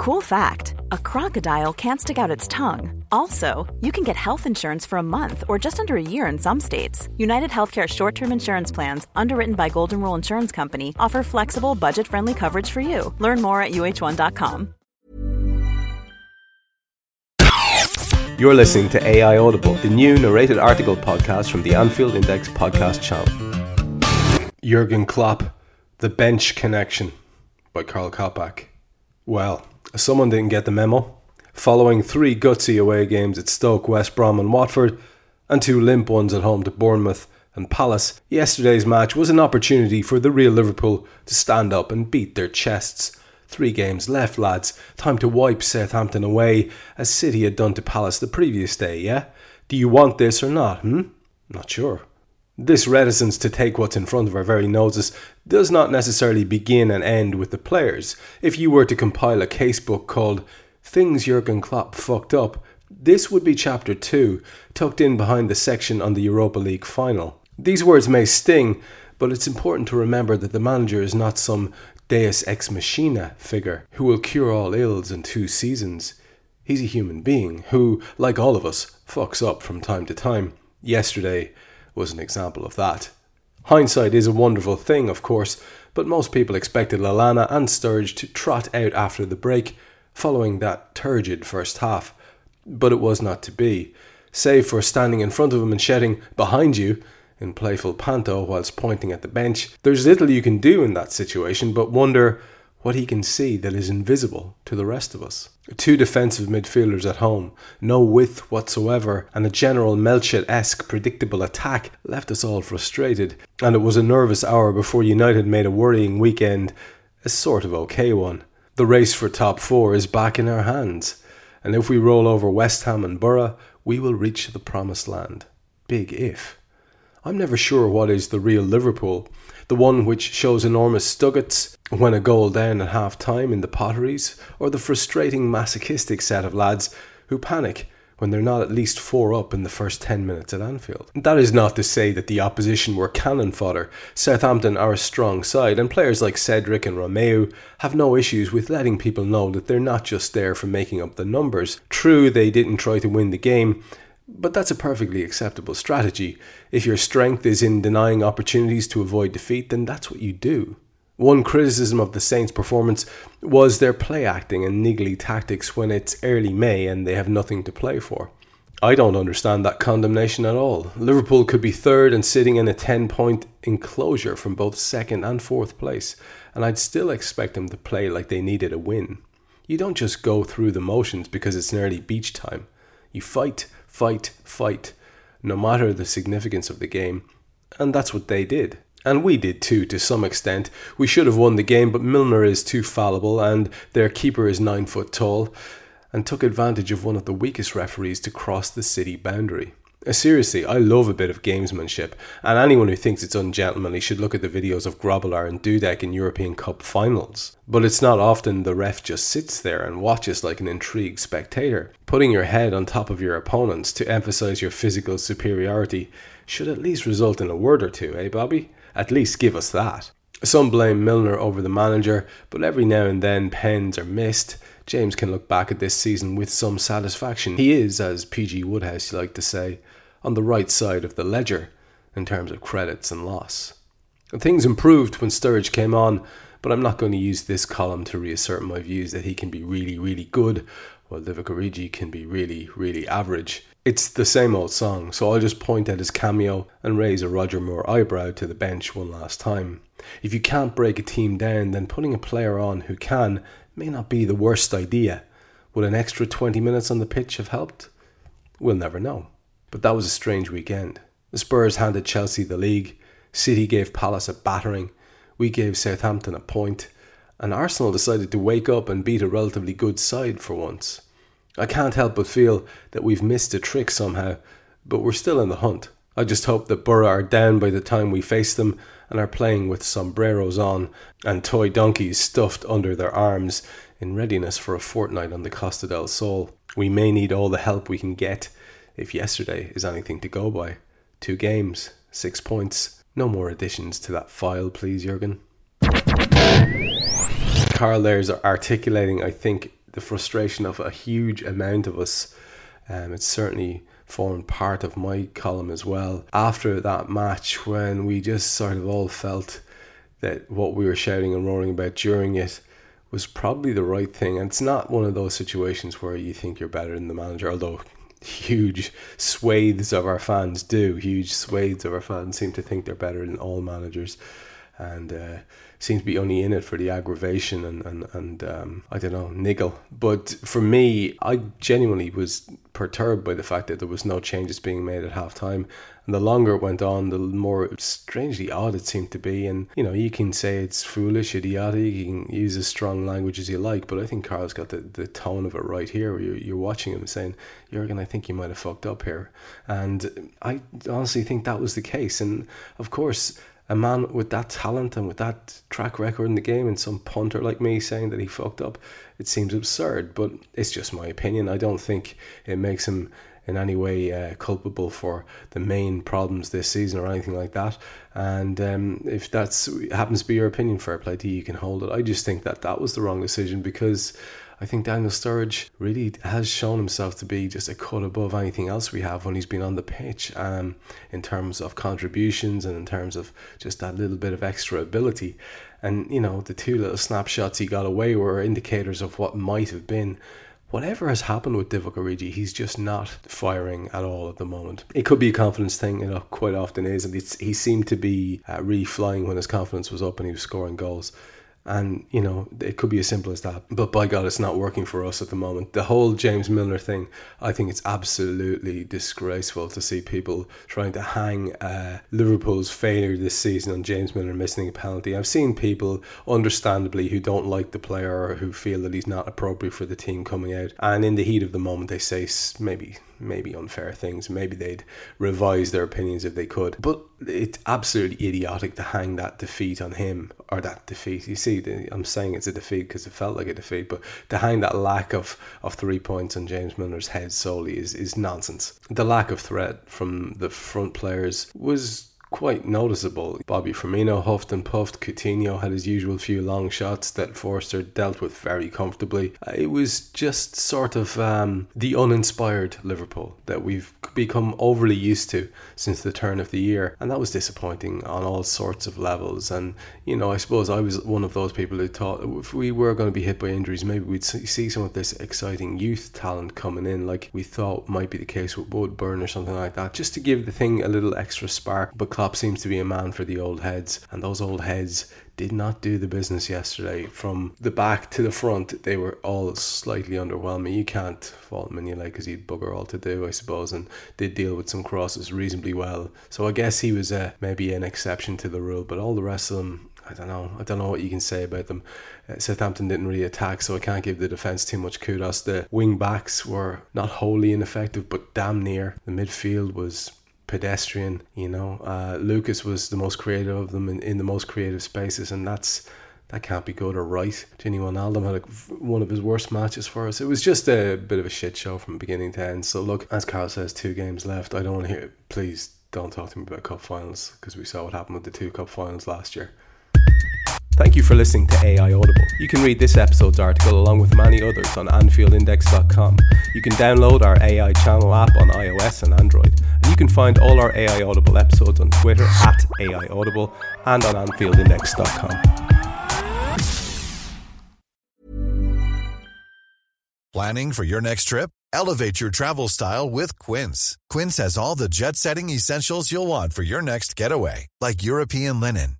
Cool fact a crocodile can't stick out its tongue. Also, you can get health insurance for a month or just under a year in some states. United Healthcare short term insurance plans, underwritten by Golden Rule Insurance Company, offer flexible, budget friendly coverage for you. Learn more at uh1.com. You're listening to AI Audible, the new narrated article podcast from the Anfield Index podcast channel. Jurgen Klopp, The Bench Connection by Karl Kopak. Well, someone didn't get the memo. Following three gutsy away games at Stoke, West Brom, and Watford, and two limp ones at home to Bournemouth and Palace, yesterday's match was an opportunity for the real Liverpool to stand up and beat their chests. Three games left, lads. Time to wipe Southampton away, as City had done to Palace the previous day, yeah? Do you want this or not, hmm? Not sure. This reticence to take what's in front of our very noses does not necessarily begin and end with the players. If you were to compile a casebook called Things Jurgen Klopp Fucked Up, this would be chapter 2, tucked in behind the section on the Europa League final. These words may sting, but it's important to remember that the manager is not some deus ex machina figure who will cure all ills in two seasons. He's a human being who, like all of us, fucks up from time to time. Yesterday was an example of that. Hindsight is a wonderful thing, of course, but most people expected Lallana and Sturridge to trot out after the break, following that turgid first half. But it was not to be. Save for standing in front of him and shouting, Behind you! in playful panto whilst pointing at the bench. There's little you can do in that situation but wonder what he can see that is invisible to the rest of us. Two defensive midfielders at home, no width whatsoever, and a general Melchett esque predictable attack left us all frustrated, and it was a nervous hour before United made a worrying weekend a sort of okay one. The race for top four is back in our hands, and if we roll over West Ham and Boro, we will reach the promised land. Big if. I'm never sure what is the real Liverpool. The one which shows enormous stuggets when a goal down at half time in the potteries, or the frustrating masochistic set of lads who panic when they're not at least four up in the first 10 minutes at Anfield. That is not to say that the opposition were cannon fodder. Southampton are a strong side, and players like Cedric and Romeu have no issues with letting people know that they're not just there for making up the numbers. True, they didn't try to win the game, but that's a perfectly acceptable strategy. If your strength is in denying opportunities to avoid defeat, then that's what you do. One criticism of the Saints' performance was their play acting and niggly tactics when it's early May and they have nothing to play for. I don't understand that condemnation at all. Liverpool could be third and sitting in a 10 point enclosure from both second and fourth place, and I'd still expect them to play like they needed a win. You don't just go through the motions because it's nearly beach time. You fight fight, fight, no matter the significance of the game. And that's what they did. And we did too, to some extent. We should have won the game, but Milner is too fallible, and their keeper is nine foot tall, and took advantage of one of the weakest referees to cross the city boundary. Uh, seriously, I love a bit of gamesmanship, and anyone who thinks it's ungentlemanly should look at the videos of Grobbelaar and Dudek in European Cup finals. But it's not often the ref just sits there and watches like an intrigued spectator. Putting your head on top of your opponents to emphasize your physical superiority should at least result in a word or two, eh, Bobby? At least give us that. Some blame Milner over the manager, but every now and then pens are missed. James can look back at this season with some satisfaction. He is, as PG Wodehouse liked to say, on the right side of the ledger in terms of credits and loss. Things improved when Sturridge came on, but I'm not going to use this column to reassert my views that he can be really, really good, while Divock can be really, really average. It's the same old song, so I'll just point at his cameo and raise a Roger Moore eyebrow to the bench one last time. If you can't break a team down, then putting a player on who can may not be the worst idea. Would an extra 20 minutes on the pitch have helped? We'll never know. But that was a strange weekend. The Spurs handed Chelsea the league, City gave Palace a battering, we gave Southampton a point, and Arsenal decided to wake up and beat a relatively good side for once. I can't help but feel that we've missed a trick somehow, but we're still in the hunt. I just hope that Boro are down by the time we face them and are playing with sombreros on and toy donkeys stuffed under their arms in readiness for a fortnight on the Costa del Sol. We may need all the help we can get if yesterday is anything to go by. Two games, six points. No more additions to that file, please, Jurgen. Karl there's articulating, I think, the frustration of a huge amount of us. Um, it's certainly formed part of my column as well. After that match, when we just sort of all felt that what we were shouting and roaring about during it was probably the right thing. And it's not one of those situations where you think you're better than the manager, although huge swathes of our fans do. Huge swathes of our fans seem to think they're better than all managers. And uh, seem to be only in it for the aggravation and and and um, I don't know niggle. But for me, I genuinely was perturbed by the fact that there was no changes being made at half time. And the longer it went on, the more strangely odd it seemed to be. And you know, you can say it's foolish, idiotic. You can use as strong language as you like, but I think Karl's got the, the tone of it right here. Where you're, you're watching him saying, "Jurgen, I think you might have fucked up here," and I honestly think that was the case. And of course a man with that talent and with that track record in the game and some punter like me saying that he fucked up, it seems absurd. But it's just my opinion. I don't think it makes him in any way uh, culpable for the main problems this season or anything like that. And um, if that's happens to be your opinion, fair play to you, you can hold it. I just think that that was the wrong decision because I think Daniel Sturridge really has shown himself to be just a cut above anything else we have when he's been on the pitch um, in terms of contributions and in terms of just that little bit of extra ability. And, you know, the two little snapshots he got away were indicators of what might have been whatever has happened with Divock Origi, he's just not firing at all at the moment. It could be a confidence thing, it quite often is, and he seemed to be uh, really flying when his confidence was up and he was scoring goals. And, you know, it could be as simple as that. But by God, it's not working for us at the moment. The whole James Milner thing, I think it's absolutely disgraceful to see people trying to hang uh, Liverpool's failure this season on James Milner missing a penalty. I've seen people, understandably, who don't like the player or who feel that he's not appropriate for the team coming out. And in the heat of the moment, they say maybe maybe unfair things. Maybe they'd revise their opinions if they could. But it's absolutely idiotic to hang that defeat on him or that defeat. You see, I'm saying it's a defeat because it felt like a defeat, but to hang that lack of, of three points on James Milner's head solely is, is nonsense. The lack of threat from the front players was quite noticeable. Bobby Firmino huffed and puffed. Coutinho had his usual few long shots that Forster dealt with very comfortably. Uh, it was just sort of um, the uninspired Liverpool that we've become overly used to since the turn of the year, and that was disappointing on all sorts of levels. And you know, I suppose I was one of those people who thought if we were going to be hit by injuries, maybe we'd see some of this exciting youth talent coming in, like we thought might be the case with Woodburn or something like that, just to give the thing a little extra spark. But Klopp seems to be a man for the old heads, and those old heads did not do the business yesterday. From the back to the front, they were all slightly underwhelming. You can't fault Mignolet because he'd bugger all to do, I suppose, and did deal with some crosses reasonably well. So I guess he was a, maybe an exception to the rule, but all the rest of them, I don't know. I don't know what you can say about them. Uh, Southampton didn't really attack, so I can't give the defence too much kudos. The wing backs were not wholly ineffective, but damn near. The midfield was pedestrian. You know, uh, Lucas was the most creative of them in, in the most creative spaces, and that's that can't be good or right. Gini Wijnaldum had a, one of his worst matches for us. It was just a bit of a shit show from beginning to end. So look, as Karl says, two games left. I don't want to hear. Please don't talk to me about cup finals because we saw what happened with the two cup finals last year. Thank you for listening to AI Audible. You can read this episode's article along with many others on AnfieldIndex.com. You can download our AI channel app on iOS and Android. Can find all our AI Audible episodes on Twitter at AI Audible and on AnfieldIndex.com. Planning for your next trip? Elevate your travel style with Quince. Quince has all the jet setting essentials you'll want for your next getaway, like European linen